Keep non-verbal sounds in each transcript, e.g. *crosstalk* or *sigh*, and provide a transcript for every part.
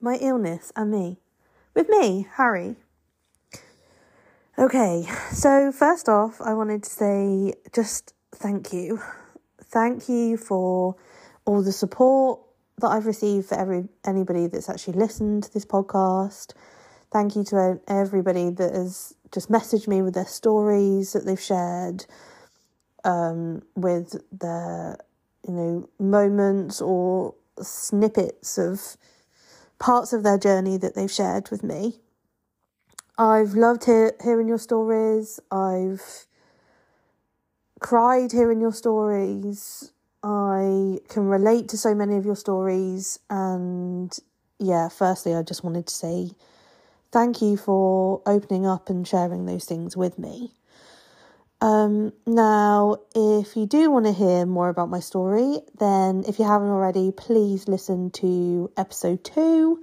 my illness and me. With me, Harry. Okay, so first off, I wanted to say just thank you. Thank you for all the support that I've received for every anybody that's actually listened to this podcast. Thank you to everybody that has just messaged me with their stories that they've shared, um, with their you know moments or snippets of parts of their journey that they've shared with me. I've loved hear, hearing your stories. I've cried hearing your stories. I can relate to so many of your stories. And yeah, firstly, I just wanted to say thank you for opening up and sharing those things with me. Um, now, if you do want to hear more about my story, then if you haven't already, please listen to episode two.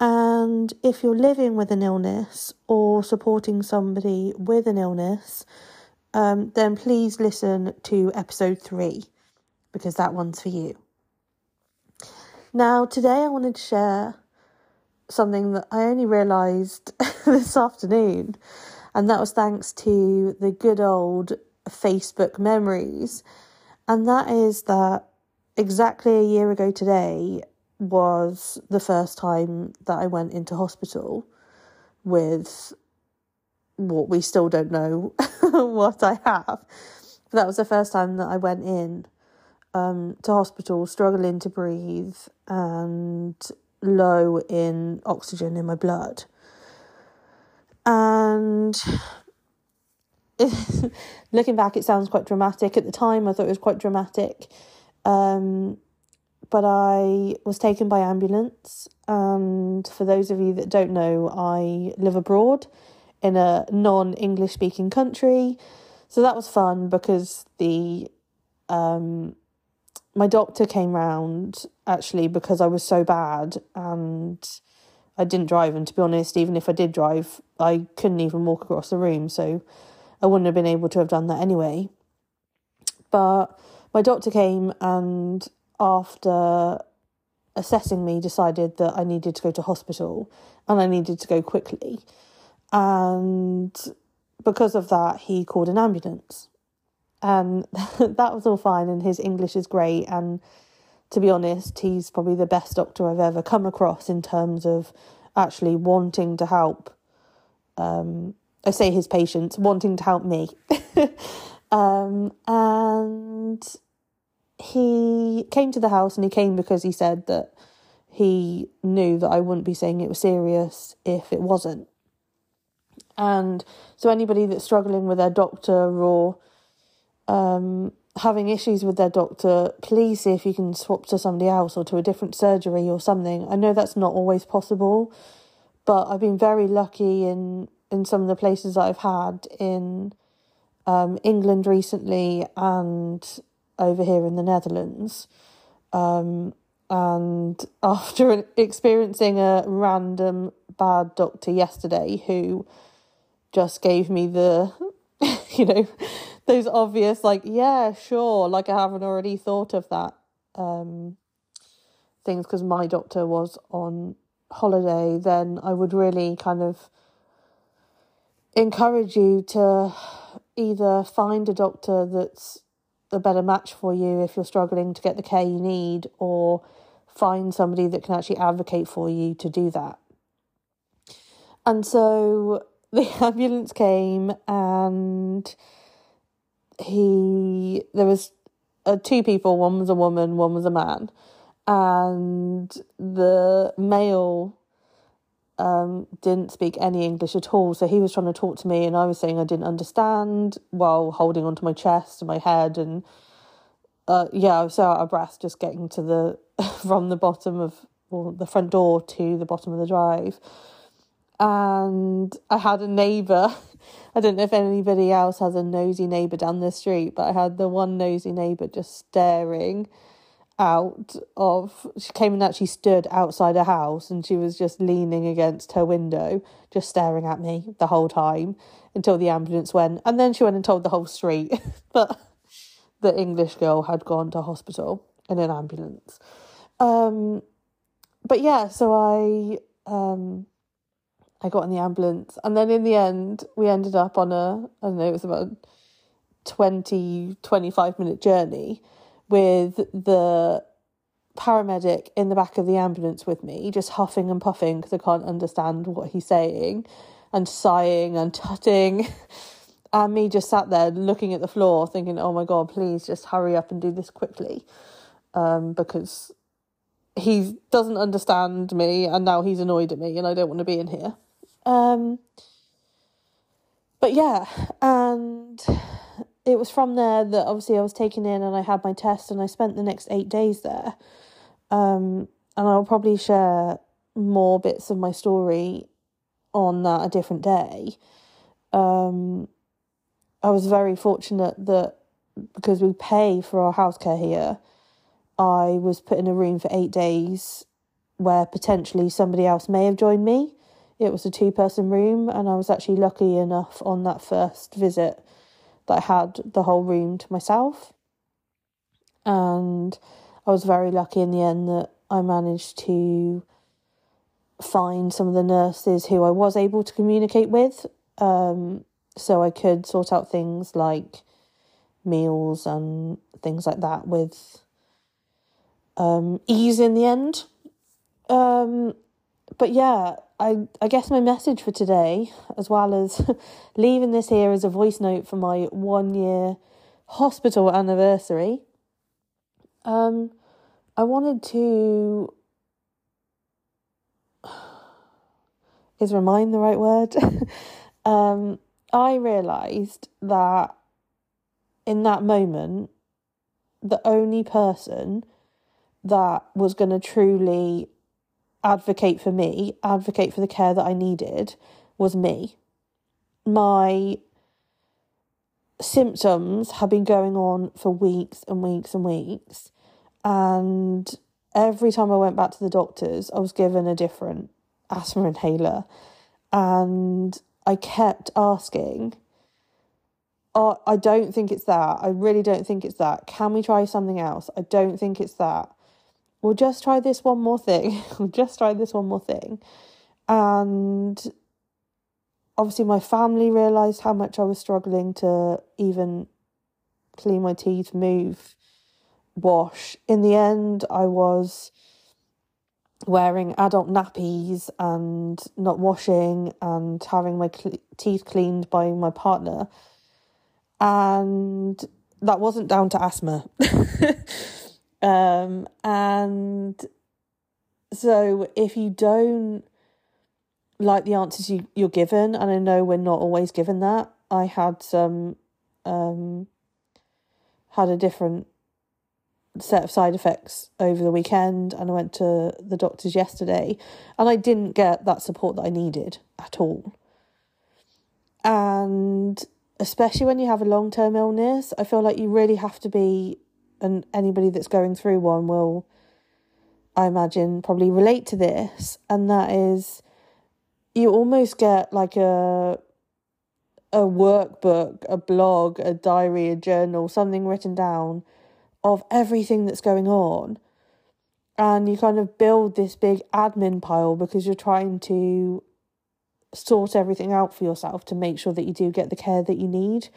And if you're living with an illness or supporting somebody with an illness, um, then please listen to episode three because that one's for you. Now, today I wanted to share something that I only realised *laughs* this afternoon and that was thanks to the good old Facebook memories. And that is that exactly a year ago today was the first time that I went into hospital with what we still don't know *laughs* what I have. But that was the first time that I went in um, to hospital, struggling to breathe and low in oxygen in my blood. And *laughs* looking back, it sounds quite dramatic. At the time, I thought it was quite dramatic. Um, but I was taken by ambulance. And for those of you that don't know, I live abroad in a non English speaking country. So that was fun because the um, my doctor came round actually because I was so bad and I didn't drive, and to be honest, even if I did drive, I couldn't even walk across the room, so I wouldn't have been able to have done that anyway. But my doctor came and after assessing me decided that I needed to go to hospital and I needed to go quickly. And because of that, he called an ambulance. And *laughs* that was all fine, and his English is great. And to be honest, he's probably the best doctor I've ever come across in terms of actually wanting to help. Um, I say his patients wanting to help me. *laughs* um, and he came to the house and he came because he said that he knew that I wouldn't be saying it was serious if it wasn't. And so, anybody that's struggling with their doctor or um, having issues with their doctor, please see if you can swap to somebody else or to a different surgery or something. I know that's not always possible, but I've been very lucky in in some of the places that I've had in um, England recently and over here in the Netherlands. Um, and *laughs* after experiencing a random bad doctor yesterday who just gave me the, *laughs* you know, those obvious like yeah sure like i haven't already thought of that um things because my doctor was on holiday then i would really kind of encourage you to either find a doctor that's a better match for you if you're struggling to get the care you need or find somebody that can actually advocate for you to do that. And so *laughs* the ambulance came and he there was uh, two people. One was a woman, one was a man, and the male um, didn't speak any English at all. So he was trying to talk to me, and I was saying I didn't understand while holding onto my chest and my head, and uh, yeah, I was so out of breath just getting to the *laughs* from the bottom of well, the front door to the bottom of the drive. And I had a neighbour. *laughs* I don't know if anybody else has a nosy neighbour down the street, but I had the one nosy neighbour just staring out of she came and actually stood outside a house and she was just leaning against her window just staring at me the whole time until the ambulance went. And then she went and told the whole street *laughs* that the english girl had gone to hospital in an ambulance. Um but yeah, so I um I got in the ambulance and then in the end we ended up on a I don't know, it was about 20, 25 minute journey with the paramedic in the back of the ambulance with me, just huffing and puffing because I can't understand what he's saying, and sighing and tutting. *laughs* and me just sat there looking at the floor, thinking, oh my God, please just hurry up and do this quickly. Um, because he doesn't understand me and now he's annoyed at me and I don't want to be in here. Um, but yeah, and it was from there that obviously I was taken in and I had my test and I spent the next eight days there. Um, and I'll probably share more bits of my story on that a different day. Um, I was very fortunate that because we pay for our healthcare here, I was put in a room for eight days where potentially somebody else may have joined me. It was a two person room, and I was actually lucky enough on that first visit that I had the whole room to myself. And I was very lucky in the end that I managed to find some of the nurses who I was able to communicate with. Um, so I could sort out things like meals and things like that with um, ease in the end. Um, but yeah, I, I guess my message for today, as well as *laughs* leaving this here as a voice note for my one year hospital anniversary, um, I wanted to. *sighs* Is remind the right word? *laughs* um, I realised that in that moment, the only person that was going to truly advocate for me, advocate for the care that I needed, was me. My symptoms had been going on for weeks and weeks and weeks. And every time I went back to the doctors, I was given a different asthma *laughs* inhaler. And I kept asking, oh, I don't think it's that. I really don't think it's that. Can we try something else? I don't think it's that. We'll just try this one more thing. *laughs* we'll just try this one more thing. And obviously, my family realised how much I was struggling to even clean my teeth, move, wash. In the end, I was wearing adult nappies and not washing and having my cl- teeth cleaned by my partner. And that wasn't down to asthma. *laughs* um, and so if you don't like the answers you, you're given, and I know we're not always given that, I had some, um, had a different set of side effects over the weekend and I went to the doctors yesterday and I didn't get that support that I needed at all. And especially when you have a long term illness, I feel like you really have to be, and anybody that's going through one will, I imagine, probably relate to this. And that is, you almost get like a a workbook, a blog, a diary, a journal, something written down of everything that's going on. And you kind of build this big admin pile because you're trying to sort everything out for yourself to make sure that you do get the care that you need.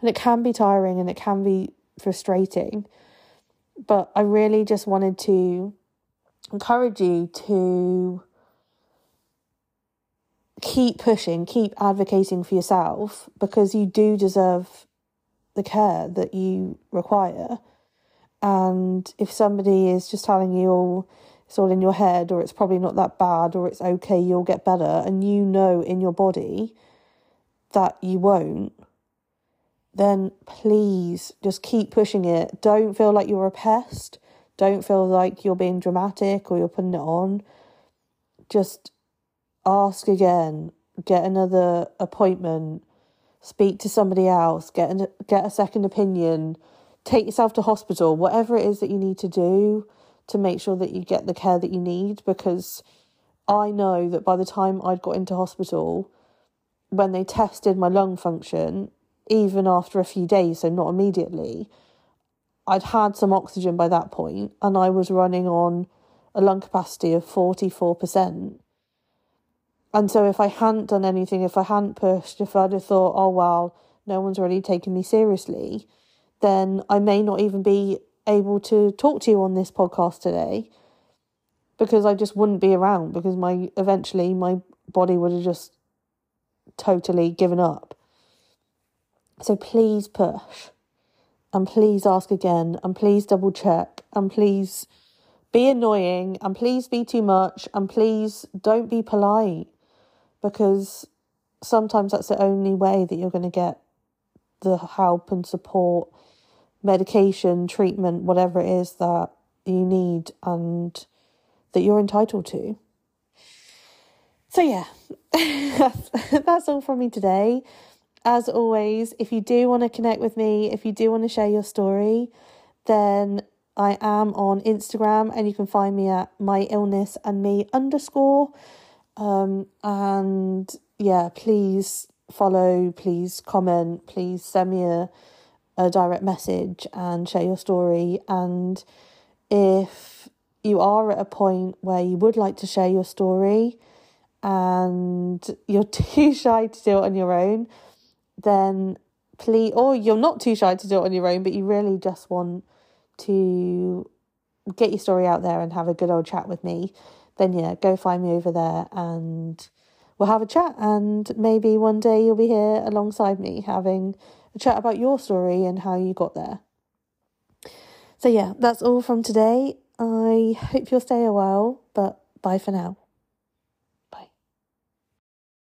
And it can be tiring and it can be frustrating. But I really just wanted to encourage you to keep pushing, keep advocating for yourself because you do deserve the care that you require. And if somebody is just telling you, oh, it's all in your head, or it's probably not that bad, or it's okay, you'll get better, and you know in your body that you won't, then please just keep pushing it. Don't feel like you're a pest. Don't feel like you're being dramatic or you're putting it on. Just ask again, get another appointment, speak to somebody else, get an, get a second opinion take yourself to hospital, whatever it is that you need to do to make sure that you get the care that you need. Because I know that by the time I'd got into hospital, when they tested my lung function, even after a few days, so not immediately, I'd had some oxygen by that point and I was running on a lung capacity of 44%. And so if I hadn't done anything, if I hadn't pushed, if I'd have thought, oh, well, no one's really taking me seriously, then I may not even be able to talk to you on this podcast today because I just wouldn't be around because my eventually my body would have just totally given up. So please push and please ask again and please double check and please be annoying and please be too much and please don't be polite because sometimes that's the only way that you're going to get the help and support, medication, treatment, whatever it is that you need and that you're entitled to. So, yeah, *laughs* that's all from me today. As always, if you do want to connect with me, if you do want to share your story, then I am on Instagram and you can find me at my illness and me underscore. Um, and yeah, please follow, please comment, please send me a, a direct message and share your story. And if you are at a point where you would like to share your story and you're *laughs* too shy to do it on your own, then please, or you're not too shy to do it on your own, but you really just want to get your story out there and have a good old chat with me, then yeah, go find me over there and we'll have a chat. And maybe one day you'll be here alongside me having a chat about your story and how you got there. So yeah, that's all from today. I hope you'll stay a while, but bye for now.